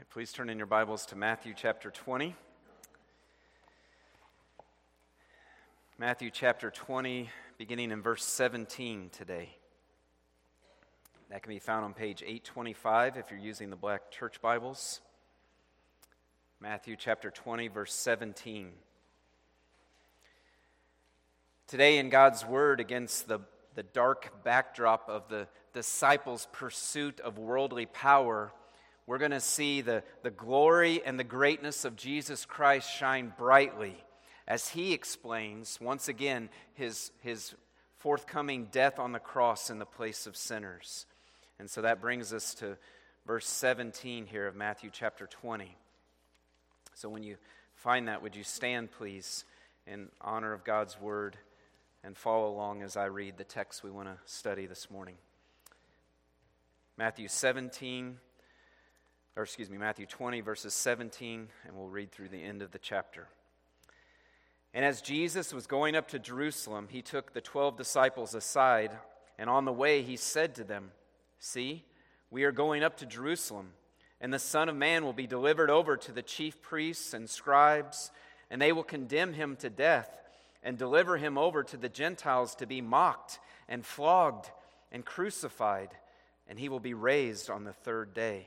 right, please turn in your Bibles to Matthew chapter 20. Matthew chapter 20, beginning in verse 17 today. That can be found on page 825 if you're using the black church Bibles. Matthew chapter 20, verse 17. Today, in God's Word, against the, the dark backdrop of the disciples' pursuit of worldly power, we're going to see the, the glory and the greatness of Jesus Christ shine brightly as he explains once again his, his forthcoming death on the cross in the place of sinners. And so that brings us to verse 17 here of Matthew chapter 20. So when you find that, would you stand, please, in honor of God's word and follow along as I read the text we want to study this morning? Matthew 17 or excuse me, Matthew 20, verses 17, and we'll read through the end of the chapter. And as Jesus was going up to Jerusalem, he took the twelve disciples aside, and on the way he said to them, See, we are going up to Jerusalem, and the Son of Man will be delivered over to the chief priests and scribes, and they will condemn him to death and deliver him over to the Gentiles to be mocked and flogged and crucified, and he will be raised on the third day.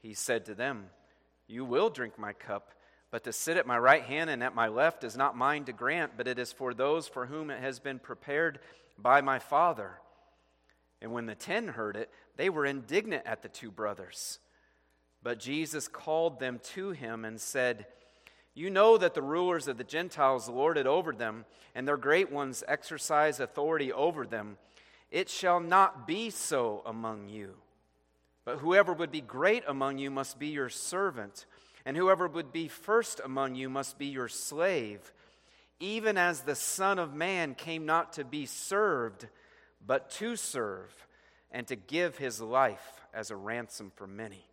He said to them, You will drink my cup, but to sit at my right hand and at my left is not mine to grant, but it is for those for whom it has been prepared by my Father. And when the ten heard it, they were indignant at the two brothers. But Jesus called them to him and said, You know that the rulers of the Gentiles lord it over them, and their great ones exercise authority over them. It shall not be so among you. But whoever would be great among you must be your servant, and whoever would be first among you must be your slave, even as the Son of Man came not to be served, but to serve, and to give his life as a ransom for many.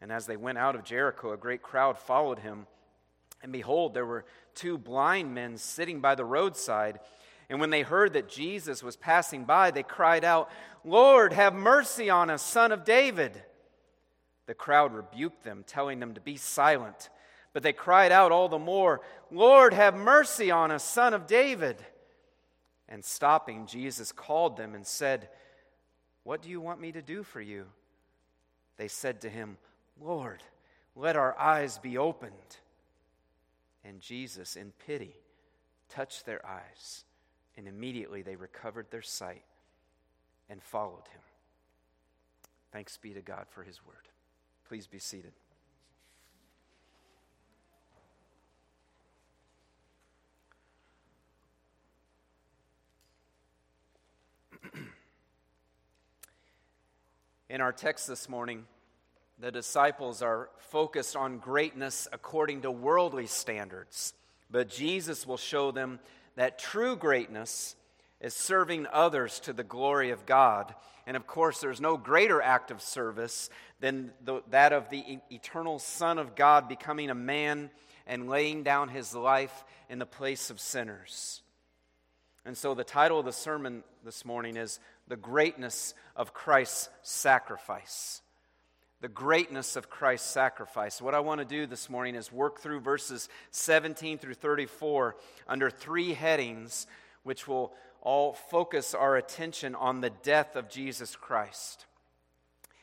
And as they went out of Jericho, a great crowd followed him. And behold, there were two blind men sitting by the roadside. And when they heard that Jesus was passing by, they cried out, Lord, have mercy on us, son of David. The crowd rebuked them, telling them to be silent. But they cried out all the more, Lord, have mercy on us, son of David. And stopping, Jesus called them and said, What do you want me to do for you? They said to him, Lord, let our eyes be opened. And Jesus, in pity, touched their eyes and immediately they recovered their sight and followed him. Thanks be to God for his word. Please be seated. In our text this morning, the disciples are focused on greatness according to worldly standards, but Jesus will show them that true greatness is serving others to the glory of God. And of course, there's no greater act of service than the, that of the eternal Son of God becoming a man and laying down his life in the place of sinners. And so, the title of the sermon this morning is The Greatness of Christ's Sacrifice the greatness of Christ's sacrifice. What I want to do this morning is work through verses 17 through 34 under three headings, which will all focus our attention on the death of Jesus Christ.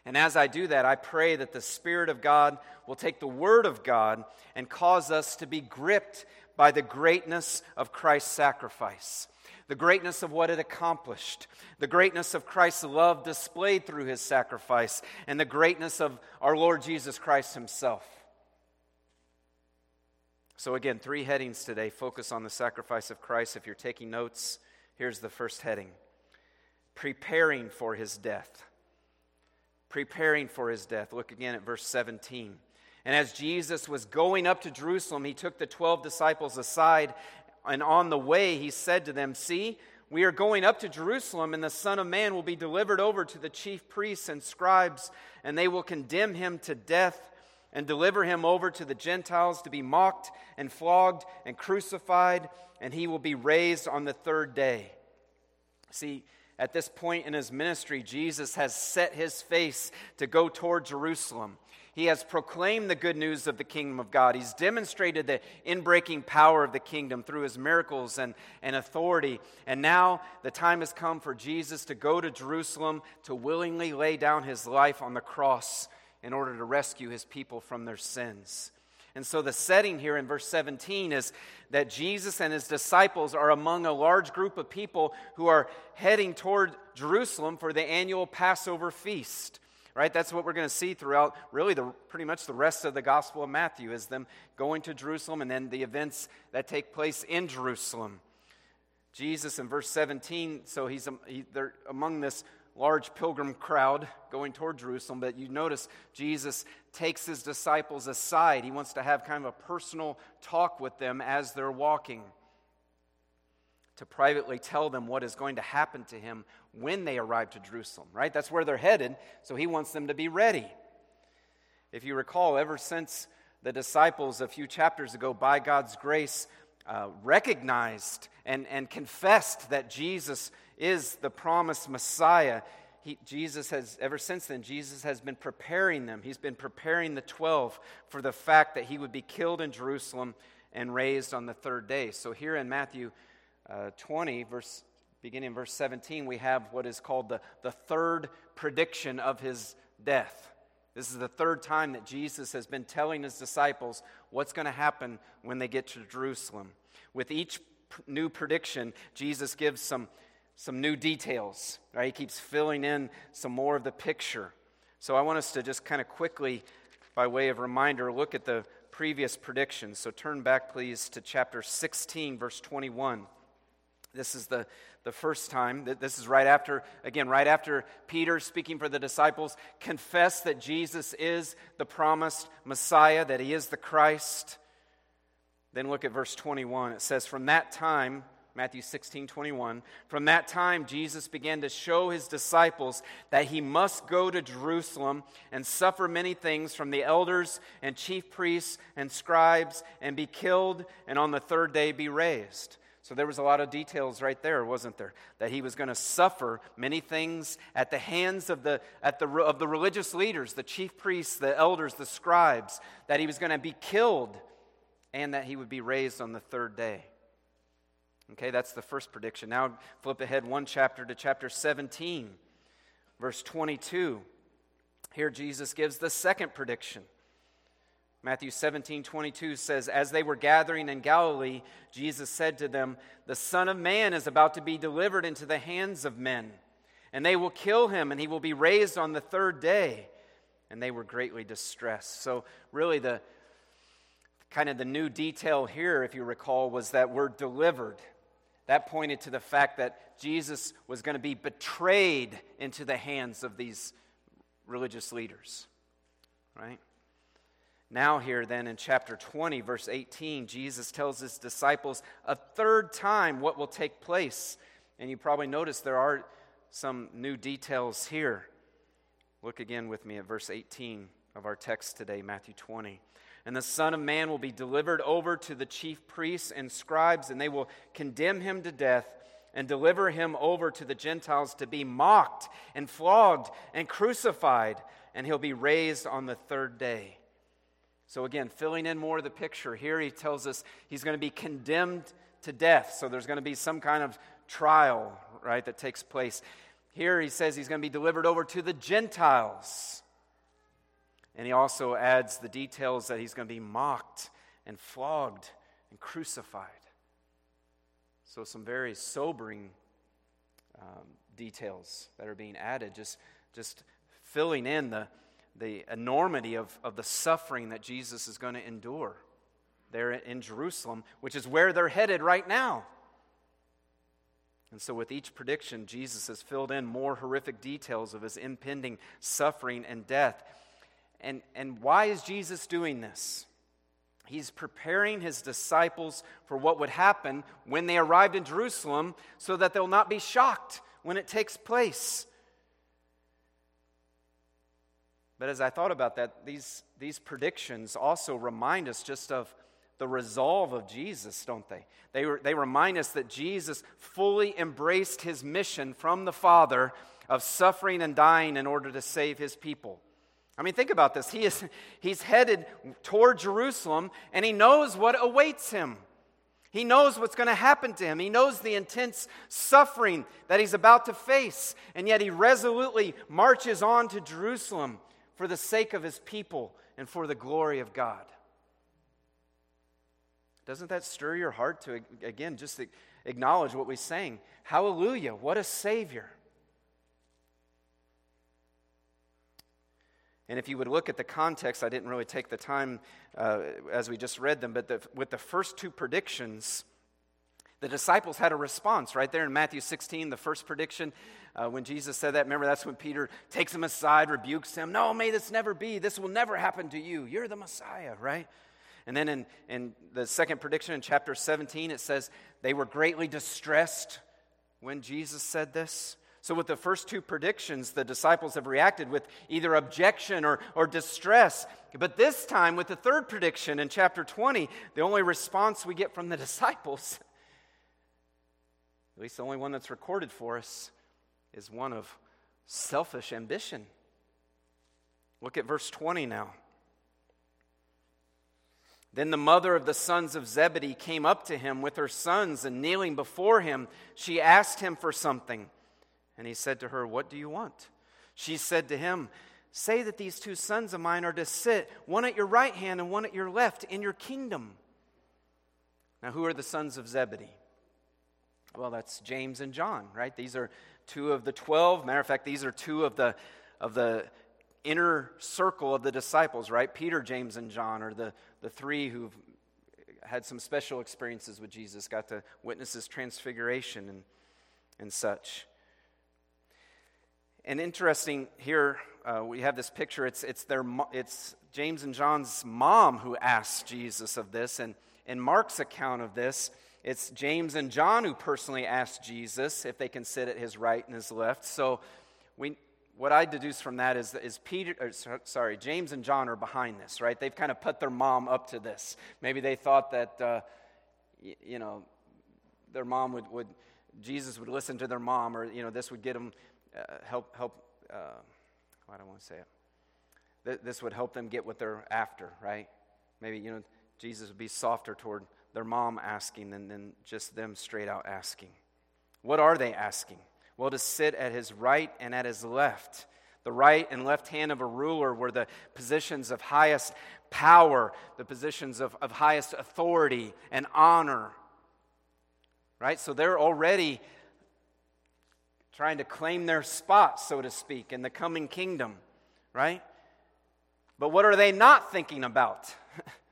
And as I do that, I pray that the Spirit of God will take the Word of God and cause us to be gripped by the greatness of Christ's sacrifice the greatness of what it accomplished, the greatness of Christ's love displayed through his sacrifice, and the greatness of our Lord Jesus Christ himself. So, again, three headings today focus on the sacrifice of Christ. If you're taking notes, here's the first heading Preparing for his death. preparing for his death. Look again at verse 17. And as Jesus was going up to Jerusalem, he took the 12 disciples aside, and on the way he said to them, See, we are going up to Jerusalem, and the Son of Man will be delivered over to the chief priests and scribes, and they will condemn him to death and deliver him over to the Gentiles to be mocked and flogged and crucified, and he will be raised on the third day. See, at this point in his ministry, Jesus has set his face to go toward Jerusalem. He has proclaimed the good news of the kingdom of God. He's demonstrated the inbreaking power of the kingdom through his miracles and, and authority. And now the time has come for Jesus to go to Jerusalem to willingly lay down his life on the cross in order to rescue his people from their sins. And so the setting here in verse 17 is that Jesus and his disciples are among a large group of people who are heading toward Jerusalem for the annual Passover feast right? That's what we're going to see throughout really the, pretty much the rest of the Gospel of Matthew is them going to Jerusalem and then the events that take place in Jerusalem. Jesus in verse 17, so he's um, he, they're among this large pilgrim crowd going toward Jerusalem, but you notice Jesus takes his disciples aside. He wants to have kind of a personal talk with them as they're walking to privately tell them what is going to happen to him when they arrive to Jerusalem, right? That's where they're headed, so he wants them to be ready. If you recall, ever since the disciples a few chapters ago, by God's grace, uh, recognized and, and confessed that Jesus is the promised Messiah, he, Jesus has, ever since then, Jesus has been preparing them. He's been preparing the 12 for the fact that he would be killed in Jerusalem and raised on the third day. So here in Matthew uh, 20, verse, beginning in verse 17, we have what is called the, the third prediction of his death. This is the third time that Jesus has been telling his disciples what's going to happen when they get to Jerusalem. With each new prediction, Jesus gives some, some new details. Right? He keeps filling in some more of the picture. So I want us to just kind of quickly, by way of reminder, look at the previous predictions. So turn back, please, to chapter 16, verse 21. This is the, the first time. This is right after, again, right after Peter, speaking for the disciples, confess that Jesus is the promised Messiah, that he is the Christ. Then look at verse 21. It says, From that time, Matthew 16, 21, from that time Jesus began to show his disciples that he must go to Jerusalem and suffer many things from the elders and chief priests and scribes and be killed and on the third day be raised. So there was a lot of details right there, wasn't there? That he was going to suffer many things at the hands of the, at the, of the religious leaders, the chief priests, the elders, the scribes, that he was going to be killed, and that he would be raised on the third day. Okay, that's the first prediction. Now flip ahead one chapter to chapter 17, verse 22. Here Jesus gives the second prediction. Matthew 17, 22 says, As they were gathering in Galilee, Jesus said to them, The Son of Man is about to be delivered into the hands of men, and they will kill him, and he will be raised on the third day. And they were greatly distressed. So, really, the kind of the new detail here, if you recall, was that we're delivered. That pointed to the fact that Jesus was going to be betrayed into the hands of these religious leaders, right? Now, here then in chapter 20, verse 18, Jesus tells his disciples a third time what will take place. And you probably notice there are some new details here. Look again with me at verse 18 of our text today, Matthew 20. And the Son of Man will be delivered over to the chief priests and scribes, and they will condemn him to death and deliver him over to the Gentiles to be mocked and flogged and crucified, and he'll be raised on the third day. So, again, filling in more of the picture, here he tells us he's going to be condemned to death. So, there's going to be some kind of trial, right, that takes place. Here he says he's going to be delivered over to the Gentiles. And he also adds the details that he's going to be mocked and flogged and crucified. So, some very sobering um, details that are being added, just, just filling in the, the enormity of, of the suffering that Jesus is going to endure there in Jerusalem, which is where they're headed right now. And so, with each prediction, Jesus has filled in more horrific details of his impending suffering and death. And, and why is Jesus doing this? He's preparing his disciples for what would happen when they arrived in Jerusalem so that they'll not be shocked when it takes place. But as I thought about that, these, these predictions also remind us just of the resolve of Jesus, don't they? They, they remind us that Jesus fully embraced his mission from the Father of suffering and dying in order to save his people. I mean, think about this. He is, he's headed toward Jerusalem and he knows what awaits him. He knows what's going to happen to him. He knows the intense suffering that he's about to face. And yet he resolutely marches on to Jerusalem for the sake of his people and for the glory of God. Doesn't that stir your heart to, again, just acknowledge what we sang? Hallelujah, what a Savior. And if you would look at the context, I didn't really take the time uh, as we just read them, but the, with the first two predictions, the disciples had a response right there in Matthew 16, the first prediction. Uh, when Jesus said that, remember that's when Peter takes him aside, rebukes him. No, may this never be. This will never happen to you. You're the Messiah, right? And then in, in the second prediction in chapter 17, it says they were greatly distressed when Jesus said this. So, with the first two predictions, the disciples have reacted with either objection or, or distress. But this time, with the third prediction in chapter 20, the only response we get from the disciples, at least the only one that's recorded for us, is one of selfish ambition. Look at verse 20 now. Then the mother of the sons of Zebedee came up to him with her sons, and kneeling before him, she asked him for something. And he said to her, What do you want? She said to him, Say that these two sons of mine are to sit, one at your right hand and one at your left, in your kingdom. Now, who are the sons of Zebedee? Well, that's James and John, right? These are two of the twelve. Matter of fact, these are two of the, of the inner circle of the disciples, right? Peter, James, and John are the, the three who've had some special experiences with Jesus, got to witness his transfiguration and, and such. And interesting here, uh, we have this picture. It's, it's, their, it's James and John's mom who asked Jesus of this. And in Mark's account of this, it's James and John who personally asked Jesus if they can sit at his right and his left. So we, what I deduce from that is, is Peter, or, sorry, James and John are behind this, right? They've kind of put their mom up to this. Maybe they thought that, uh, y- you know, their mom would, would, Jesus would listen to their mom, or, you know, this would get them, uh, help, help, uh, I don't want to say it. Th- this would help them get what they're after, right? Maybe, you know, Jesus would be softer toward their mom asking than, than just them straight out asking. What are they asking? Well, to sit at his right and at his left. The right and left hand of a ruler were the positions of highest power, the positions of, of highest authority and honor. Right? So they're already trying to claim their spot, so to speak, in the coming kingdom. Right? But what are they not thinking about?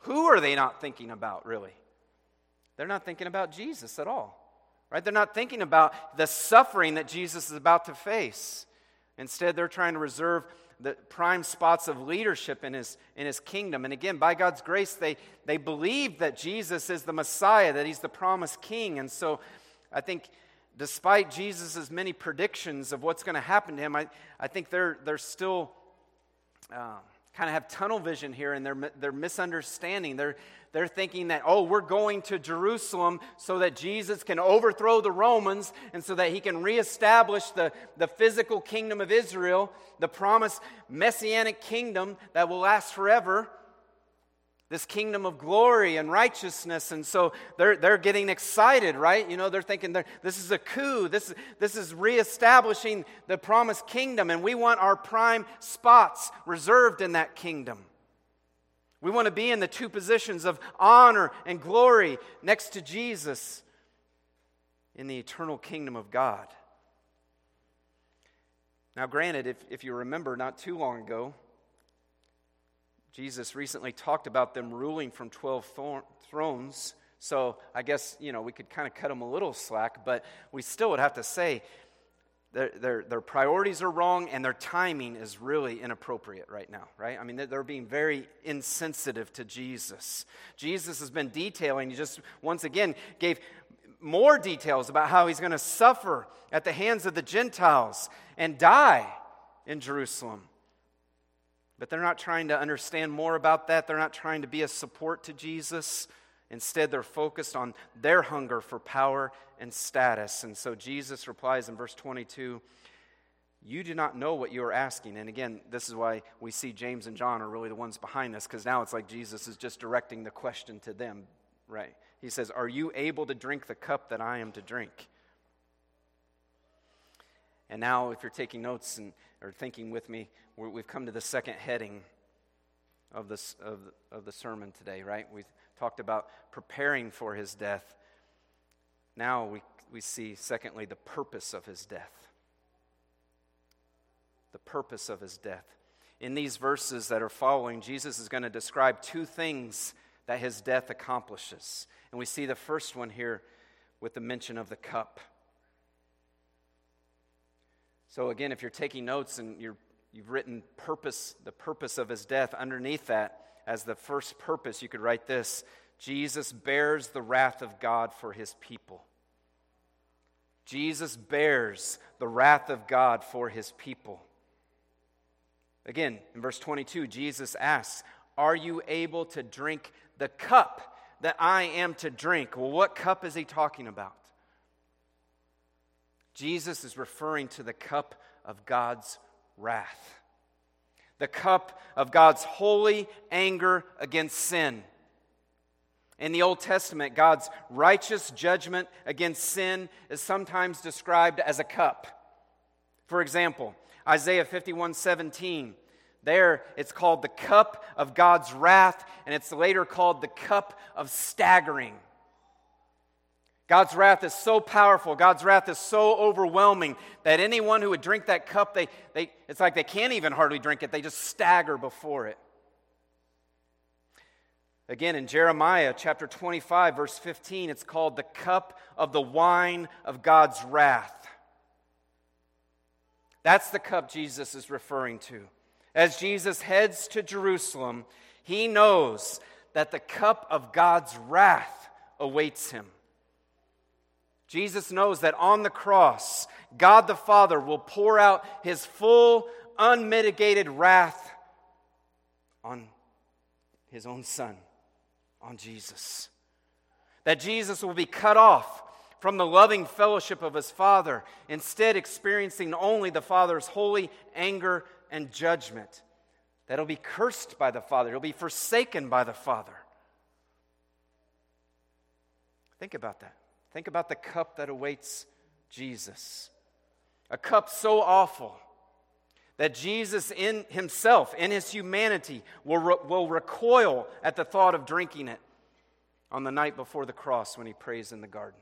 Who are they not thinking about, really? They're not thinking about Jesus at all right? They're not thinking about the suffering that Jesus is about to face. Instead, they're trying to reserve the prime spots of leadership in his, in his kingdom. And again, by God's grace, they, they believe that Jesus is the Messiah, that he's the promised king. And so I think despite Jesus' many predictions of what's going to happen to him, I, I think they're, they're still uh, kind of have tunnel vision here and they're, they're misunderstanding. They're, they're thinking that, oh, we're going to Jerusalem so that Jesus can overthrow the Romans and so that he can reestablish the, the physical kingdom of Israel, the promised messianic kingdom that will last forever. This kingdom of glory and righteousness. And so they're, they're getting excited, right? You know, they're thinking they're, this is a coup. This, this is reestablishing the promised kingdom, and we want our prime spots reserved in that kingdom. We want to be in the two positions of honor and glory next to Jesus in the eternal kingdom of God. Now, granted, if, if you remember not too long ago, Jesus recently talked about them ruling from 12 thrones So I guess, you know, we could kind of cut them a little slack, but we still would have to say their, their, their priorities are wrong and their timing is really inappropriate right now, right? I mean, they're, they're being very insensitive to Jesus. Jesus has been detailing, he just once again gave more details about how he's going to suffer at the hands of the Gentiles and die in Jerusalem. But they're not trying to understand more about that. They're not trying to be a support to Jesus. Instead, they're focused on their hunger for power and status. And so Jesus replies in verse 22 You do not know what you are asking. And again, this is why we see James and John are really the ones behind this, because now it's like Jesus is just directing the question to them, right? He says, Are you able to drink the cup that I am to drink? And now, if you're taking notes and, or thinking with me, we've come to the second heading of, this, of, of the sermon today, right? We've talked about preparing for his death. Now we, we see, secondly, the purpose of his death. The purpose of his death. In these verses that are following, Jesus is going to describe two things that his death accomplishes. And we see the first one here with the mention of the cup. So, again, if you're taking notes and you have written purpose, the purpose of his death, underneath that, as the first purpose, you could write this Jesus bears the wrath of God for his people. Jesus bears the wrath of God for his people. Again, in verse 22, Jesus asks, Are you able to drink the cup that I am to drink? Well, what cup is he talking about? Jesus is referring to the cup of God's wrath the cup of God's holy anger against sin. In the Old Testament, God's righteous judgment against sin is sometimes described as a cup. For example, Isaiah 51 17. There, it's called the cup of God's wrath, and it's later called the cup of staggering. God's wrath is so powerful, God's wrath is so overwhelming that anyone who would drink that cup, they, they, it's like they can't even hardly drink it, they just stagger before it. Again, in Jeremiah chapter 25, verse 15, it's called the cup of the wine of God's wrath. That's the cup Jesus is referring to. As Jesus heads to Jerusalem, he knows that the cup of God's wrath awaits him. Jesus knows that on the cross, God the Father will pour out his full, unmitigated wrath on his own Son, on Jesus. That Jesus will be cut off from the loving fellowship of his Father, instead, experiencing only the Father's holy anger and judgment. That he'll be cursed by the Father, he'll be forsaken by the Father. Think about that. Think about the cup that awaits Jesus. A cup so awful that Jesus in himself, in his humanity, will, re- will recoil at the thought of drinking it on the night before the cross when he prays in the garden.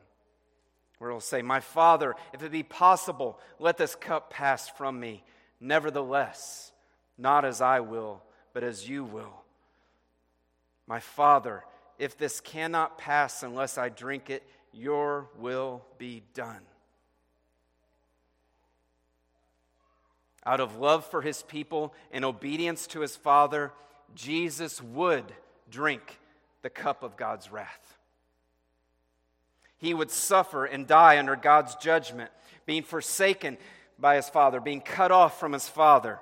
Where he'll say, My Father, if it be possible, let this cup pass from me. Nevertheless, not as I will, but as you will. My Father, if this cannot pass unless I drink it, your will be done. Out of love for his people and obedience to his Father, Jesus would drink the cup of God's wrath. He would suffer and die under God's judgment, being forsaken by his Father, being cut off from his Father.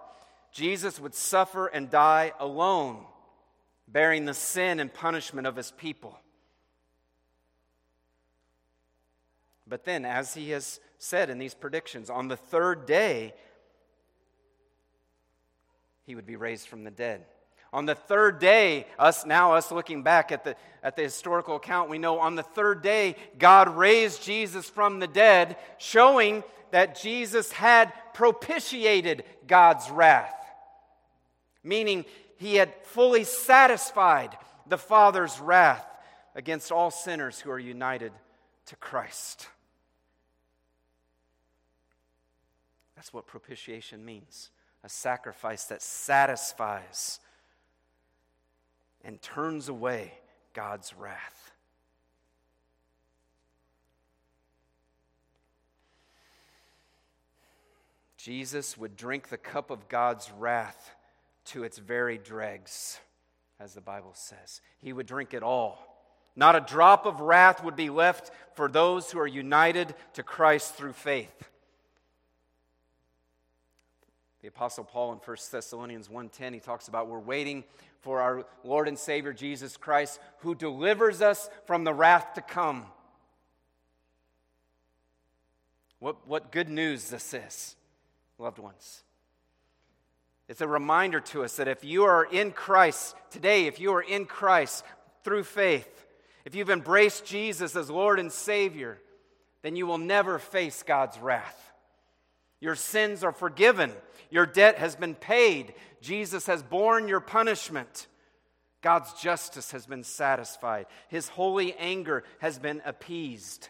Jesus would suffer and die alone, bearing the sin and punishment of his people. But then, as he has said in these predictions, on the third day, he would be raised from the dead. On the third day, us now, us looking back at the, at the historical account, we know on the third day, God raised Jesus from the dead, showing that Jesus had propitiated God's wrath, meaning he had fully satisfied the Father's wrath against all sinners who are united to Christ. That's what propitiation means a sacrifice that satisfies and turns away God's wrath. Jesus would drink the cup of God's wrath to its very dregs, as the Bible says. He would drink it all. Not a drop of wrath would be left for those who are united to Christ through faith. The apostle Paul in 1 Thessalonians 1:10 he talks about we're waiting for our Lord and Savior Jesus Christ who delivers us from the wrath to come. What, what good news this is, loved ones. It's a reminder to us that if you are in Christ today, if you are in Christ through faith, if you've embraced Jesus as Lord and Savior, then you will never face God's wrath. Your sins are forgiven. Your debt has been paid. Jesus has borne your punishment. God's justice has been satisfied. His holy anger has been appeased.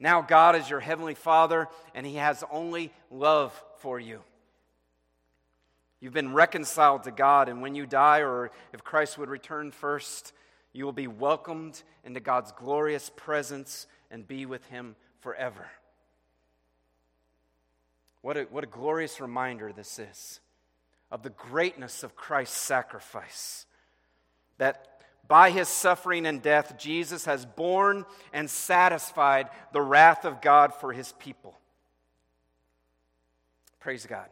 Now, God is your heavenly Father, and He has only love for you. You've been reconciled to God, and when you die, or if Christ would return first, you will be welcomed into God's glorious presence and be with Him forever. What a, what a glorious reminder this is of the greatness of Christ's sacrifice. That by his suffering and death, Jesus has borne and satisfied the wrath of God for his people. Praise God.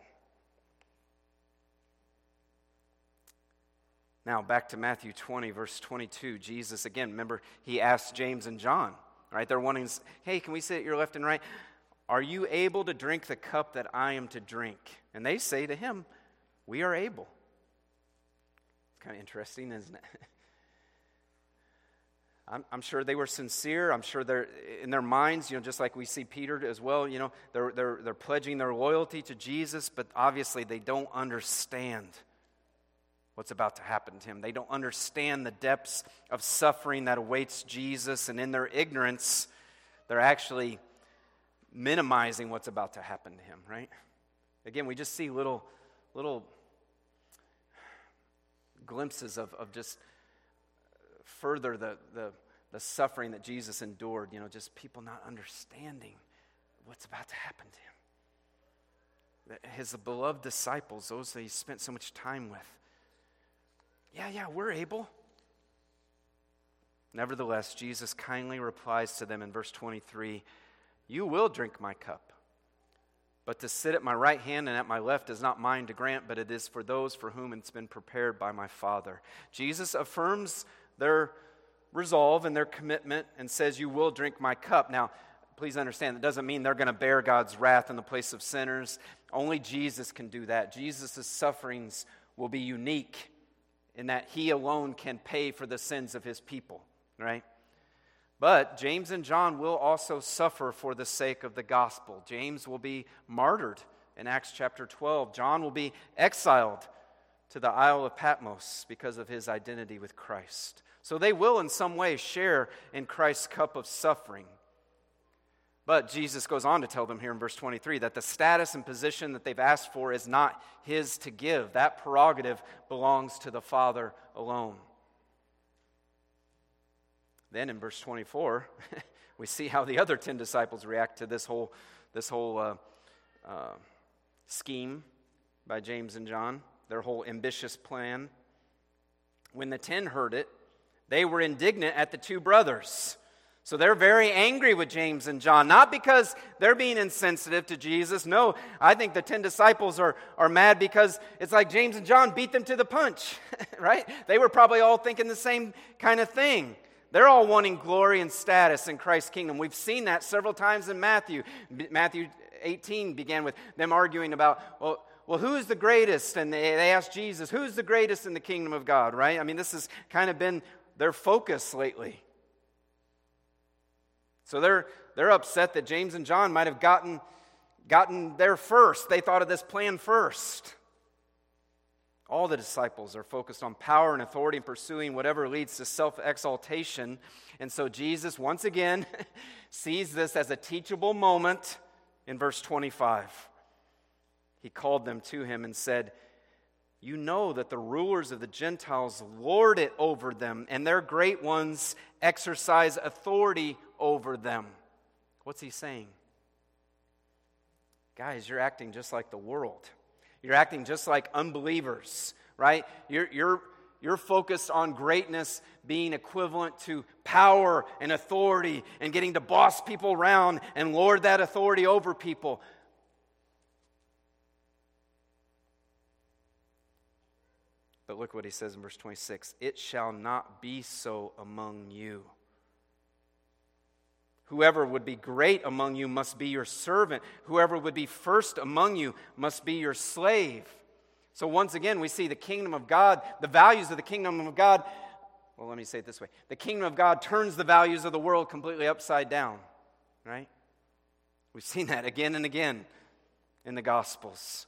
Now, back to Matthew 20, verse 22. Jesus, again, remember, he asked James and John, right? They're wanting, hey, can we sit at your left and right? Are you able to drink the cup that I am to drink? And they say to him, We are able. It's kind of interesting, isn't it? I'm, I'm, sure they were sincere. I'm sure they're in their minds, you know, just like we see Peter as well, you know, they're, they're, they're pledging their loyalty to Jesus, but obviously they don't understand what's about to happen to him. They don't understand the depths of suffering that awaits Jesus, and in their ignorance, they're actually minimizing what's about to happen to him, right? Again, we just see little, little glimpses of, of just further the, the, the suffering that Jesus endured, you know, just people not understanding what's about to happen to him. His beloved disciples, those that he spent so much time with, yeah, yeah, we're able. Nevertheless, Jesus kindly replies to them in verse 23 you will drink my cup. But to sit at my right hand and at my left is not mine to grant, but it is for those for whom it's been prepared by my Father. Jesus affirms their resolve and their commitment and says, You will drink my cup. Now, please understand, that doesn't mean they're going to bear God's wrath in the place of sinners. Only Jesus can do that. Jesus' sufferings will be unique in that he alone can pay for the sins of his people, right? But James and John will also suffer for the sake of the gospel. James will be martyred in Acts chapter 12. John will be exiled to the Isle of Patmos because of his identity with Christ. So they will, in some way, share in Christ's cup of suffering. But Jesus goes on to tell them here in verse 23 that the status and position that they've asked for is not his to give. That prerogative belongs to the Father alone. Then in verse 24, we see how the other 10 disciples react to this whole, this whole uh, uh, scheme by James and John, their whole ambitious plan. When the 10 heard it, they were indignant at the two brothers. So they're very angry with James and John, not because they're being insensitive to Jesus. No, I think the 10 disciples are, are mad because it's like James and John beat them to the punch, right? They were probably all thinking the same kind of thing. They're all wanting glory and status in Christ's kingdom. We've seen that several times in Matthew. Matthew 18 began with them arguing about, well, well, who's the greatest? And they, they asked Jesus, who's the greatest in the kingdom of God, right? I mean, this has kind of been their focus lately. So they're, they're upset that James and John might have gotten, gotten there first. They thought of this plan first. All the disciples are focused on power and authority and pursuing whatever leads to self exaltation. And so Jesus, once again, sees this as a teachable moment in verse 25. He called them to him and said, You know that the rulers of the Gentiles lord it over them, and their great ones exercise authority over them. What's he saying? guys, you're acting just like the world. You're acting just like unbelievers, right? You're, you're, you're focused on greatness being equivalent to power and authority and getting to boss people around and lord that authority over people. But look what he says in verse 26 It shall not be so among you. Whoever would be great among you must be your servant. Whoever would be first among you must be your slave. So, once again, we see the kingdom of God, the values of the kingdom of God. Well, let me say it this way the kingdom of God turns the values of the world completely upside down, right? We've seen that again and again in the Gospels.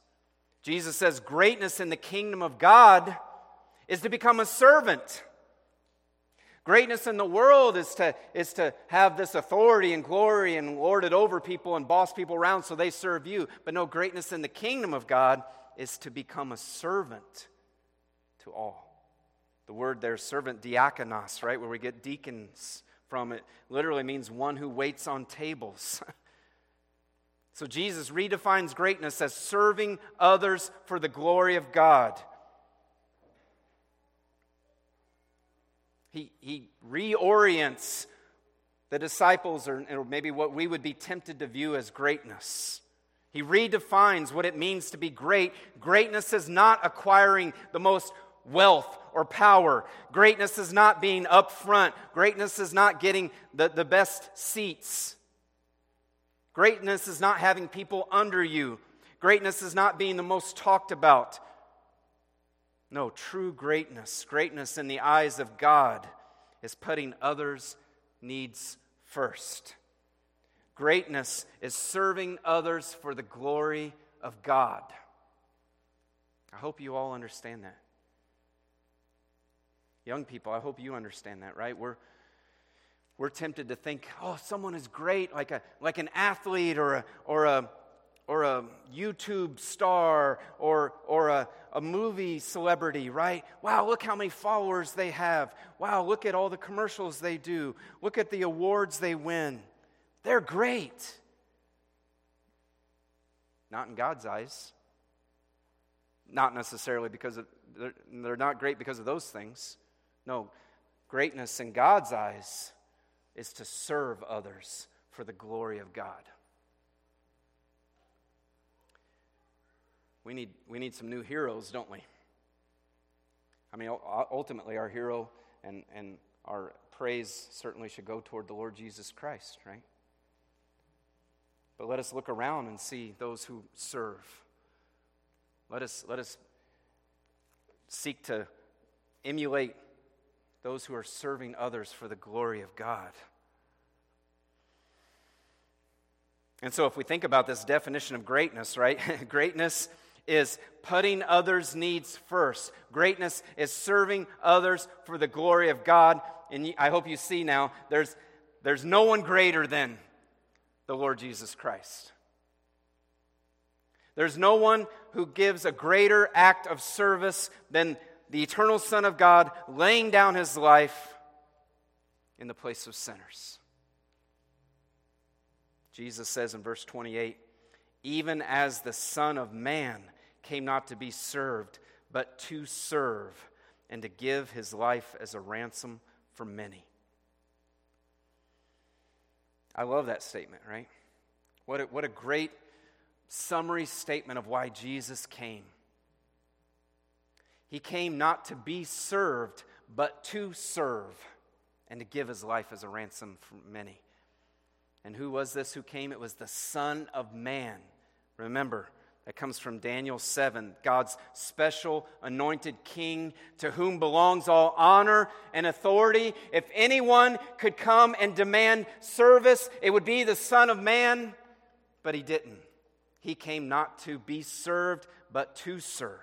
Jesus says, Greatness in the kingdom of God is to become a servant. Greatness in the world is to, is to have this authority and glory and lord it over people and boss people around so they serve you. But no, greatness in the kingdom of God is to become a servant to all. The word there, servant, diakonos, right, where we get deacons from it, literally means one who waits on tables. so Jesus redefines greatness as serving others for the glory of God. He, he reorients the disciples, or, or maybe what we would be tempted to view as greatness. He redefines what it means to be great. Greatness is not acquiring the most wealth or power. Greatness is not being up front. Greatness is not getting the, the best seats. Greatness is not having people under you. Greatness is not being the most talked about. No, true greatness, greatness in the eyes of God, is putting others' needs first. Greatness is serving others for the glory of God. I hope you all understand that. Young people, I hope you understand that, right? We're, we're tempted to think, oh, someone is great, like, a, like an athlete or a, or a, or a YouTube star or, or a, a movie celebrity, right? Wow, look how many followers they have. Wow, look at all the commercials they do. Look at the awards they win. They're great. Not in God's eyes. Not necessarily because of, they're, they're not great because of those things. No, greatness in God's eyes is to serve others for the glory of God. We need, we need some new heroes, don't we? I mean, ultimately, our hero and, and our praise certainly should go toward the Lord Jesus Christ, right? But let us look around and see those who serve. Let us, let us seek to emulate those who are serving others for the glory of God. And so, if we think about this definition of greatness, right? greatness is putting others' needs first. Greatness is serving others for the glory of God. And I hope you see now there's, there's no one greater than the Lord Jesus Christ. There's no one who gives a greater act of service than the eternal Son of God laying down his life in the place of sinners. Jesus says in verse 28 even as the Son of Man came not to be served, but to serve and to give his life as a ransom for many. I love that statement, right? What a, what a great summary statement of why Jesus came. He came not to be served, but to serve and to give his life as a ransom for many. And who was this who came? It was the Son of Man. Remember, that comes from Daniel 7, God's special anointed king to whom belongs all honor and authority. If anyone could come and demand service, it would be the Son of Man, but he didn't. He came not to be served, but to serve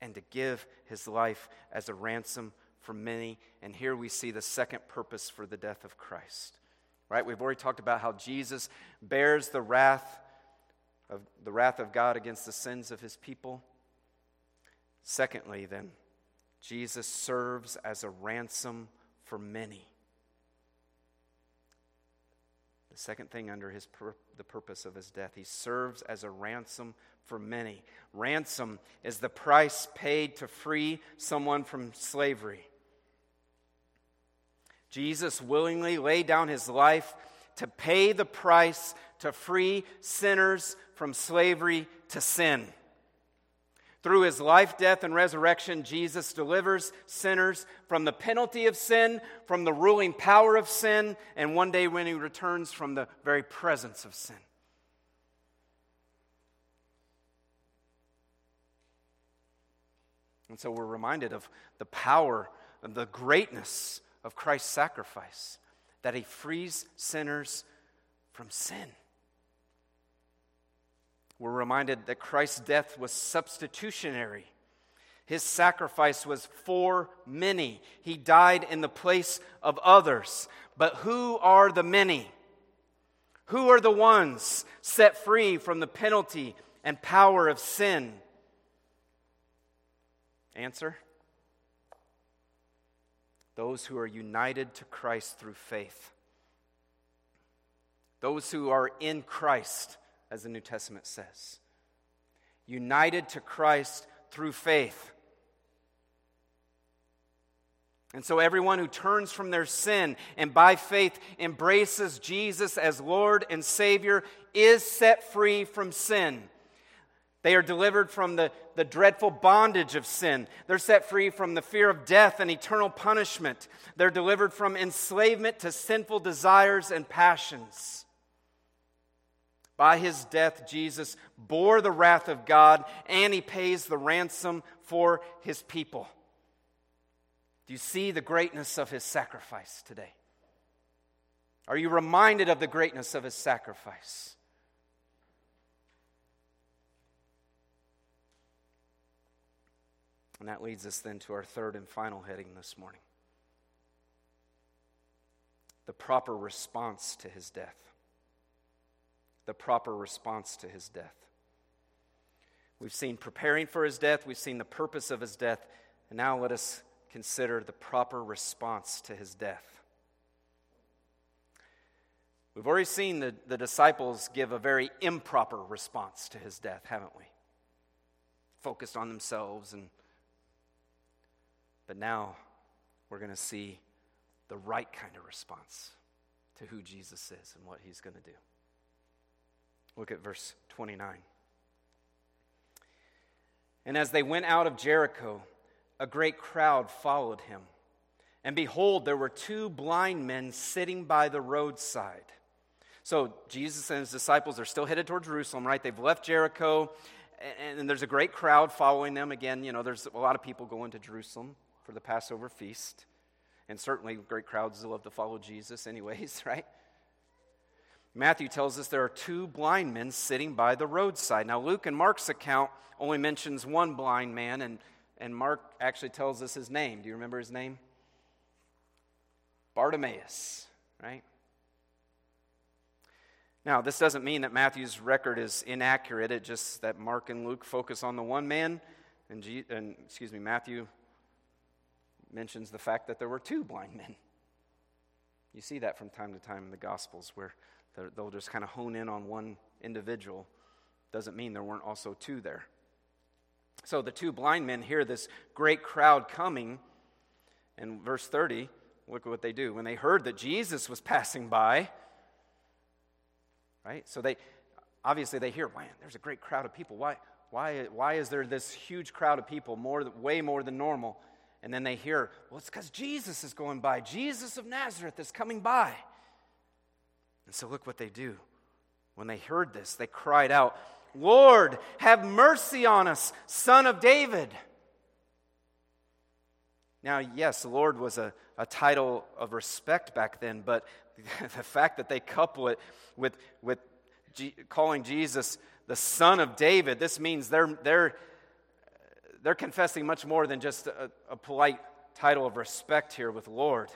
and to give his life as a ransom for many. And here we see the second purpose for the death of Christ. Right? We've already talked about how Jesus bears the wrath of the wrath of God against the sins of his people. Secondly, then, Jesus serves as a ransom for many. The second thing under his pur- the purpose of his death, he serves as a ransom for many. Ransom is the price paid to free someone from slavery. Jesus willingly laid down his life to pay the price to free sinners from slavery to sin. Through his life, death, and resurrection, Jesus delivers sinners from the penalty of sin, from the ruling power of sin, and one day when he returns from the very presence of sin. And so we're reminded of the power and the greatness of Christ's sacrifice, that he frees sinners from sin. We're reminded that Christ's death was substitutionary. His sacrifice was for many. He died in the place of others. But who are the many? Who are the ones set free from the penalty and power of sin? Answer those who are united to Christ through faith. Those who are in Christ as the New Testament says. United to Christ through faith. And so, everyone who turns from their sin and by faith embraces Jesus as Lord and Savior is set free from sin. They are delivered from the, the dreadful bondage of sin. They're set free from the fear of death and eternal punishment. They're delivered from enslavement to sinful desires and passions. By his death, Jesus bore the wrath of God and he pays the ransom for his people. Do you see the greatness of his sacrifice today? Are you reminded of the greatness of his sacrifice? And that leads us then to our third and final heading this morning the proper response to his death the proper response to his death. We've seen preparing for his death, we've seen the purpose of his death, and now let us consider the proper response to his death. We've already seen the, the disciples give a very improper response to his death, haven't we? Focused on themselves and but now we're going to see the right kind of response to who Jesus is and what he's going to do. Look at verse 29. And as they went out of Jericho, a great crowd followed him. And behold, there were two blind men sitting by the roadside. So Jesus and his disciples are still headed toward Jerusalem, right? They've left Jericho, and there's a great crowd following them. Again, you know, there's a lot of people going to Jerusalem for the Passover feast. And certainly, great crowds love to follow Jesus, anyways, right? Matthew tells us there are two blind men sitting by the roadside. Now, Luke and Mark's account only mentions one blind man, and, and Mark actually tells us his name. Do you remember his name? Bartimaeus, right? Now, this doesn't mean that Matthew's record is inaccurate. It just that Mark and Luke focus on the one man, and, G, and excuse me, Matthew mentions the fact that there were two blind men. You see that from time to time in the Gospels where They'll just kind of hone in on one individual. Doesn't mean there weren't also two there. So the two blind men hear this great crowd coming. And verse 30, look at what they do. When they heard that Jesus was passing by, right? So they obviously they hear, man, there's a great crowd of people. Why, why, why is there this huge crowd of people, more, way more than normal? And then they hear, well, it's because Jesus is going by. Jesus of Nazareth is coming by. And so look what they do. When they heard this, they cried out, Lord, have mercy on us, son of David. Now, yes, Lord was a, a title of respect back then, but the fact that they couple it with, with G- calling Jesus the son of David, this means they're, they're, they're confessing much more than just a, a polite title of respect here with Lord.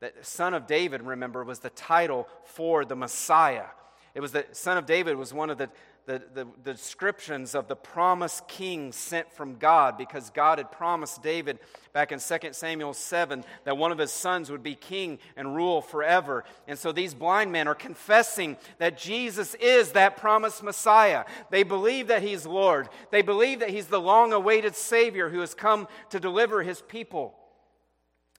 That son of David, remember, was the title for the Messiah. It was the son of David was one of the, the, the, the, descriptions of the promised king sent from God because God had promised David back in 2 Samuel 7 that one of his sons would be king and rule forever. And so these blind men are confessing that Jesus is that promised Messiah. They believe that he's Lord, they believe that he's the long awaited Savior who has come to deliver his people.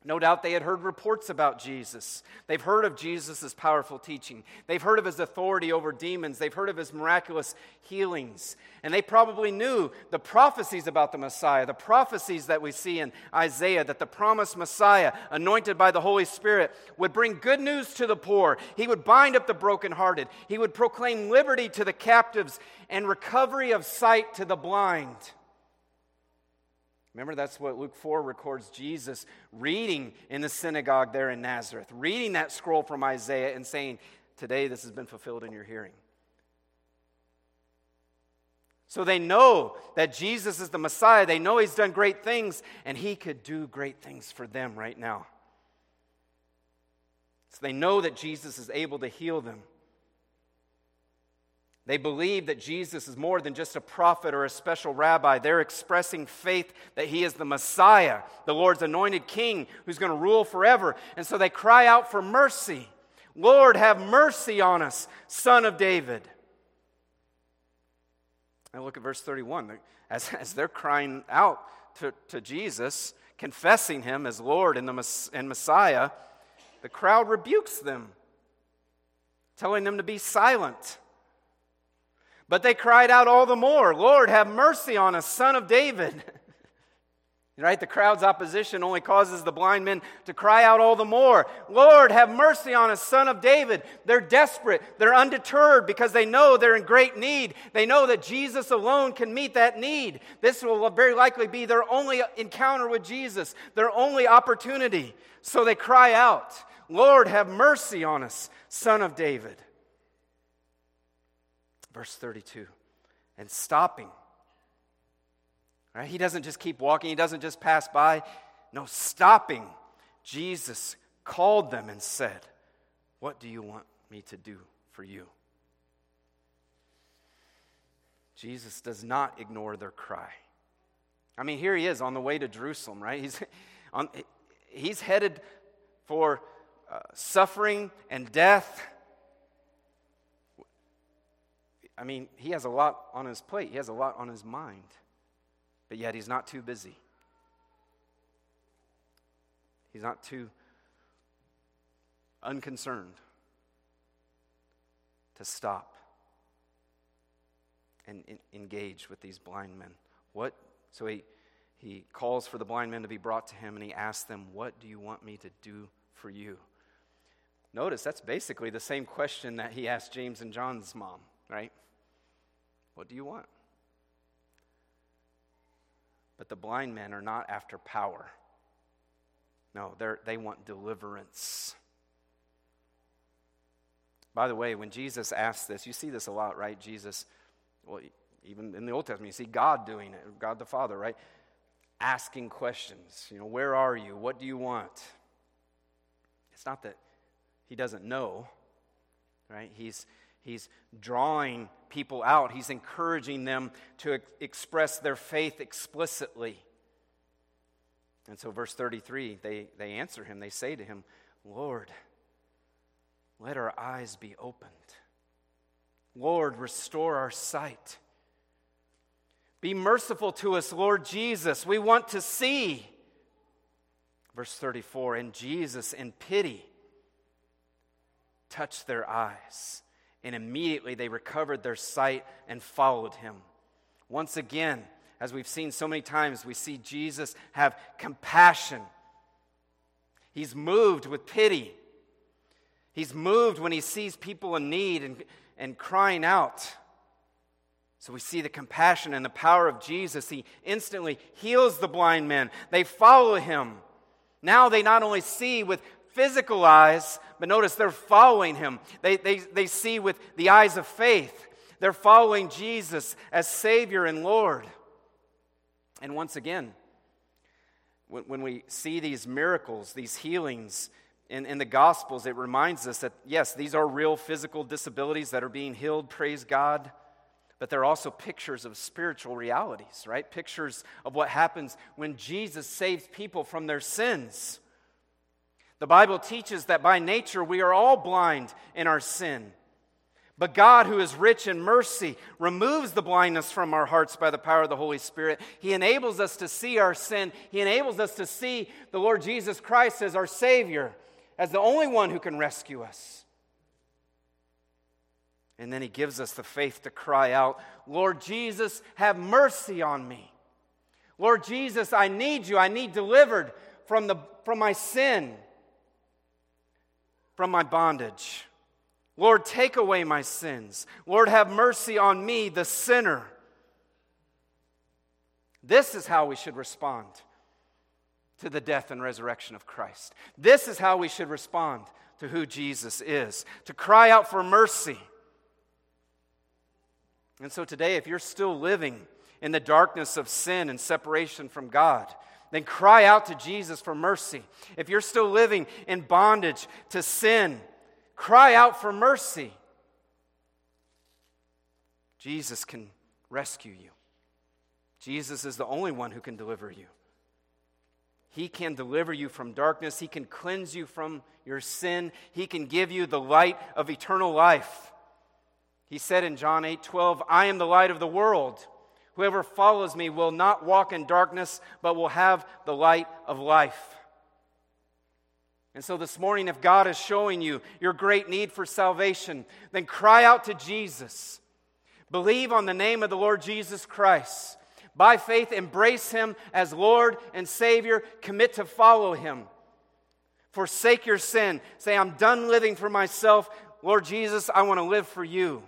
No doubt they had heard reports about Jesus. They've heard of Jesus' powerful teaching. They've heard of his authority over demons. They've heard of his miraculous healings. And they probably knew the prophecies about the Messiah, the prophecies that we see in Isaiah that the promised Messiah, anointed by the Holy Spirit, would bring good news to the poor. He would bind up the brokenhearted. He would proclaim liberty to the captives and recovery of sight to the blind. Remember, that's what Luke 4 records Jesus reading in the synagogue there in Nazareth, reading that scroll from Isaiah and saying, Today this has been fulfilled in your hearing. So they know that Jesus is the Messiah. They know he's done great things, and he could do great things for them right now. So they know that Jesus is able to heal them. They believe that Jesus is more than just a prophet or a special rabbi. They're expressing faith that he is the Messiah, the Lord's anointed king who's going to rule forever. And so they cry out for mercy. Lord, have mercy on us, son of David. And look at verse 31. As, as they're crying out to, to Jesus, confessing him as Lord and, the, and Messiah, the crowd rebukes them, telling them to be silent. But they cried out all the more, Lord, have mercy on us, son of David. right? The crowd's opposition only causes the blind men to cry out all the more, Lord, have mercy on us, son of David. They're desperate. They're undeterred because they know they're in great need. They know that Jesus alone can meet that need. This will very likely be their only encounter with Jesus, their only opportunity. So they cry out, Lord, have mercy on us, son of David. Verse 32. And stopping. Right? He doesn't just keep walking, he doesn't just pass by. No, stopping. Jesus called them and said, What do you want me to do for you? Jesus does not ignore their cry. I mean, here he is on the way to Jerusalem, right? He's, on, he's headed for uh, suffering and death I mean, he has a lot on his plate, he has a lot on his mind, but yet he's not too busy. He's not too unconcerned to stop and in, engage with these blind men. What? So he, he calls for the blind men to be brought to him and he asks them, What do you want me to do for you? Notice that's basically the same question that he asked James and John's mom, right? What do you want? But the blind men are not after power. No, they want deliverance. By the way, when Jesus asks this, you see this a lot, right? Jesus, well, even in the Old Testament, you see God doing it, God the Father, right? Asking questions. You know, where are you? What do you want? It's not that he doesn't know, right? He's He's drawing people out, he's encouraging them to ex- express their faith explicitly. And so, verse 33, they, they answer him. They say to him, Lord, let our eyes be opened. Lord, restore our sight. Be merciful to us, Lord Jesus. We want to see. Verse 34 And Jesus, in pity, touched their eyes and immediately they recovered their sight and followed him. Once again, as we've seen so many times, we see Jesus have compassion. He's moved with pity. He's moved when he sees people in need and, and crying out. So we see the compassion and the power of Jesus. He instantly heals the blind men. They follow him. Now they not only see with physical eyes, but notice they're following him. They, they, they see with the eyes of faith. They're following Jesus as Savior and Lord. And once again, when, when we see these miracles, these healings in, in the Gospels, it reminds us that, yes, these are real physical disabilities that are being healed, praise God. but they're also pictures of spiritual realities, right? Pictures of what happens when Jesus saves people from their sins. The Bible teaches that by nature we are all blind in our sin. But God, who is rich in mercy, removes the blindness from our hearts by the power of the Holy Spirit. He enables us to see our sin. He enables us to see the Lord Jesus Christ as our Savior, as the only one who can rescue us. And then He gives us the faith to cry out, Lord Jesus, have mercy on me. Lord Jesus, I need you. I need delivered from, the, from my sin, from my bondage. Lord, take away my sins. Lord, have mercy on me, the sinner. This is how we should respond to the death and resurrection of Christ. This is how we should respond to who Jesus is to cry out for mercy. And so today, if you're still living in the darkness of sin and separation from God, then cry out to Jesus for mercy. If you're still living in bondage to sin, Cry out for mercy. Jesus can rescue you. Jesus is the only one who can deliver you. He can deliver you from darkness. He can cleanse you from your sin. He can give you the light of eternal life. He said in John 8 12, I am the light of the world. Whoever follows me will not walk in darkness, but will have the light of life. And so this morning, if God is showing you your great need for salvation, then cry out to Jesus. Believe on the name of the Lord Jesus Christ. By faith, embrace Him as Lord and Savior. Commit to follow Him. Forsake your sin. Say, I'm done living for myself. Lord Jesus, I want to live for you.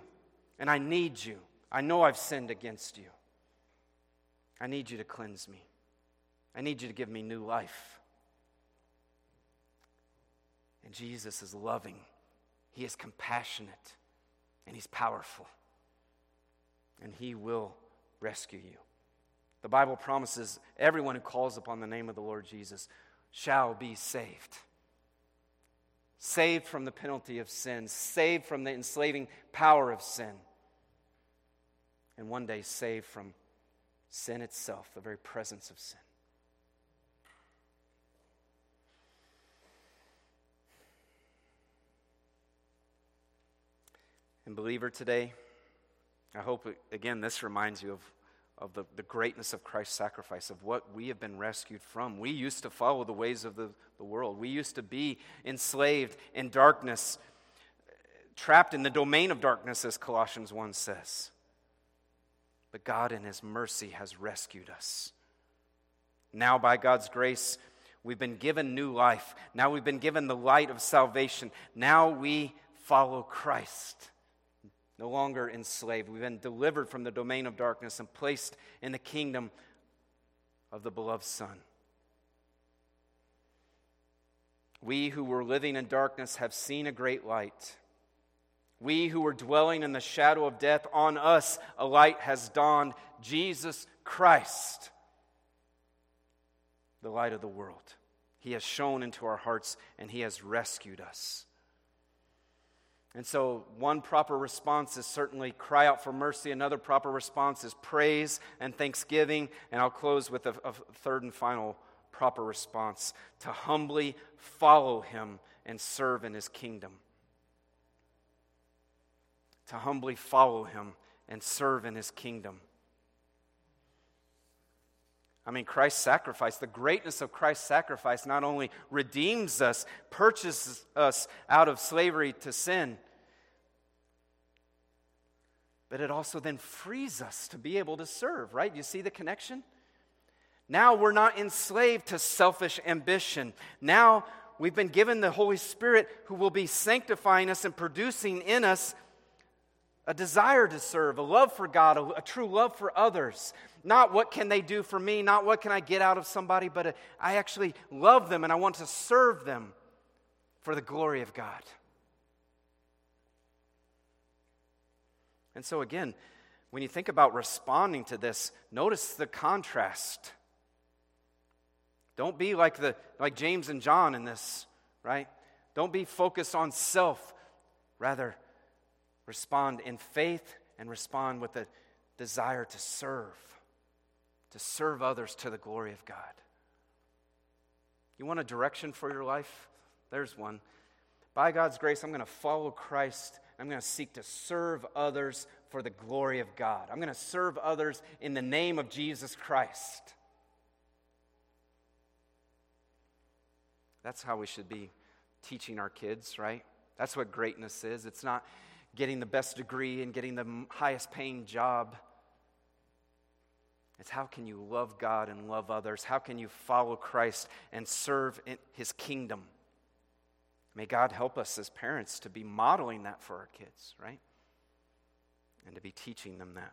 And I need you. I know I've sinned against you. I need you to cleanse me. I need you to give me new life. And Jesus is loving, He is compassionate, and He's powerful. And He will rescue you. The Bible promises everyone who calls upon the name of the Lord Jesus shall be saved. Saved from the penalty of sin, saved from the enslaving power of sin, and one day saved from sin itself, the very presence of sin. And, believer, today, I hope, again, this reminds you of, of the, the greatness of Christ's sacrifice, of what we have been rescued from. We used to follow the ways of the, the world, we used to be enslaved in darkness, trapped in the domain of darkness, as Colossians 1 says. But God, in His mercy, has rescued us. Now, by God's grace, we've been given new life. Now we've been given the light of salvation. Now we follow Christ no longer enslaved. We've been delivered from the domain of darkness and placed in the kingdom of the beloved Son. We who were living in darkness have seen a great light. We who were dwelling in the shadow of death, on us a light has dawned Jesus Christ, the light of the world. He has shone into our hearts and He has rescued us. And so, one proper response is certainly cry out for mercy. Another proper response is praise and thanksgiving. And I'll close with a, a, third and final proper response to humbly follow him and serve in his kingdom. To humbly follow him and serve in his kingdom. I mean, Christ's sacrifice, the greatness of Christ's sacrifice, not only redeems us, purchases us out of slavery to sin, but it also then frees us to be able to serve, right? You see the connection? Now we're not enslaved to selfish ambition. Now we've been given the Holy Spirit who will be sanctifying us and producing in us a desire to serve, a love for God, a, a, true love for others. Not what can they do for me, not what can I get out of somebody, but a, I actually love them and I want to serve them for the glory of God. And so, again, when you think about responding to this, notice the contrast. Don't be like, the, like James and John in this, right? Don't be focused on self. Rather, respond in faith and respond with a desire to serve, to serve others to the glory of God. You want a direction for your life? There's one. By God's grace, I'm going to follow Christ. I'm going to seek to serve others for the glory of God. I'm going to serve others in the name of Jesus Christ. That's how we should be teaching our kids, right? That's what greatness is. It's not getting the best degree and getting the highest paying job. It's how can you love God and love others? How can you follow Christ and serve in his kingdom? May God help us as parents to be modeling that for our kids, right? And to be teaching them that.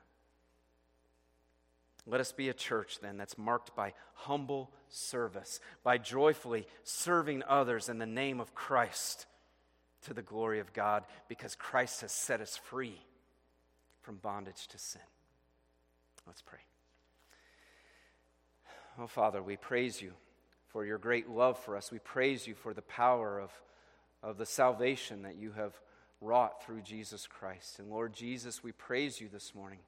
Let us be a church then that's marked by humble service, by joyfully serving others in the name of Christ to the glory of God, because Christ has set us free from bondage to sin. Let's pray. Oh, Father, we praise you for your great love for us. We praise you for the power of, of the salvation that you have wrought through Jesus Christ. And Lord Jesus, we praise you this morning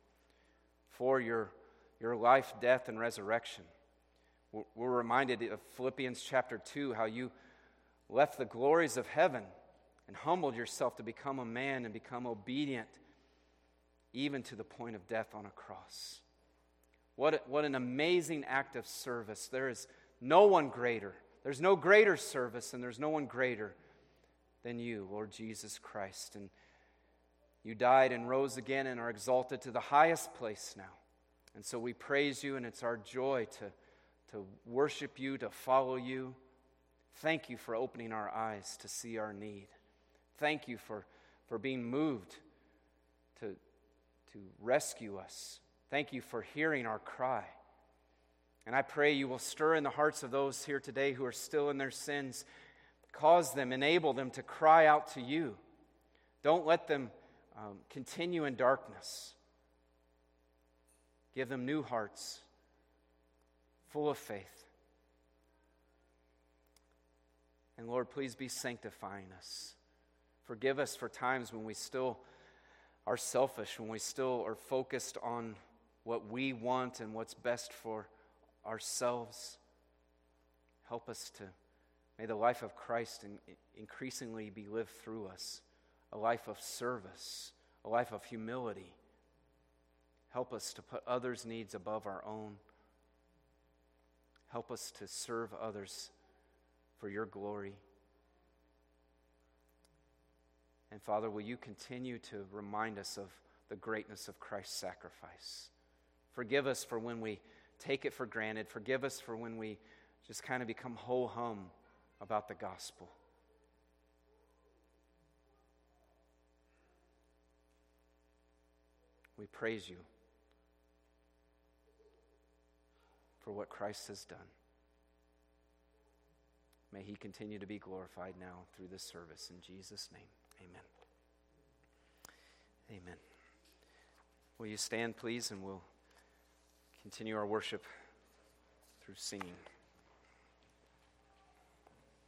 for your your life, death, and resurrection. We're reminded of Philippians chapter 2, how you left the glories of heaven and humbled yourself to become a man and become obedient even to the point of death on a cross. What, what an amazing act of service. There is no one greater. There's no greater service, and there's no one greater than you, Lord Jesus Christ. And you died and rose again and are exalted to the highest place now. And so we praise you, and it's our joy to, to worship you, to follow you. Thank you for opening our eyes to see our need. Thank you for, for being moved to, to rescue us. Thank you for hearing our cry. And I pray you will stir in the hearts of those here today who are still in their sins. Cause them, enable them to cry out to you. Don't let them um, continue in darkness. Give them new hearts, full of faith. And Lord, please be sanctifying us. Forgive us for times when we still are selfish, when we still are focused on what we want and what's best for ourselves. Help us to, may the life of Christ increasingly be lived through us a life of service, a life of humility Help us to put others' needs above our own. Help us to serve others for your glory. And Father, will you continue to remind us of the greatness of Christ's sacrifice? Forgive us for when we take it for granted. Forgive us for when we just kind of become ho hum about the gospel. We praise you. for what Christ has done. May he continue to be glorified now through this service. In Jesus' name, amen. Amen. Will you stand, please, and we'll continue our worship through singing.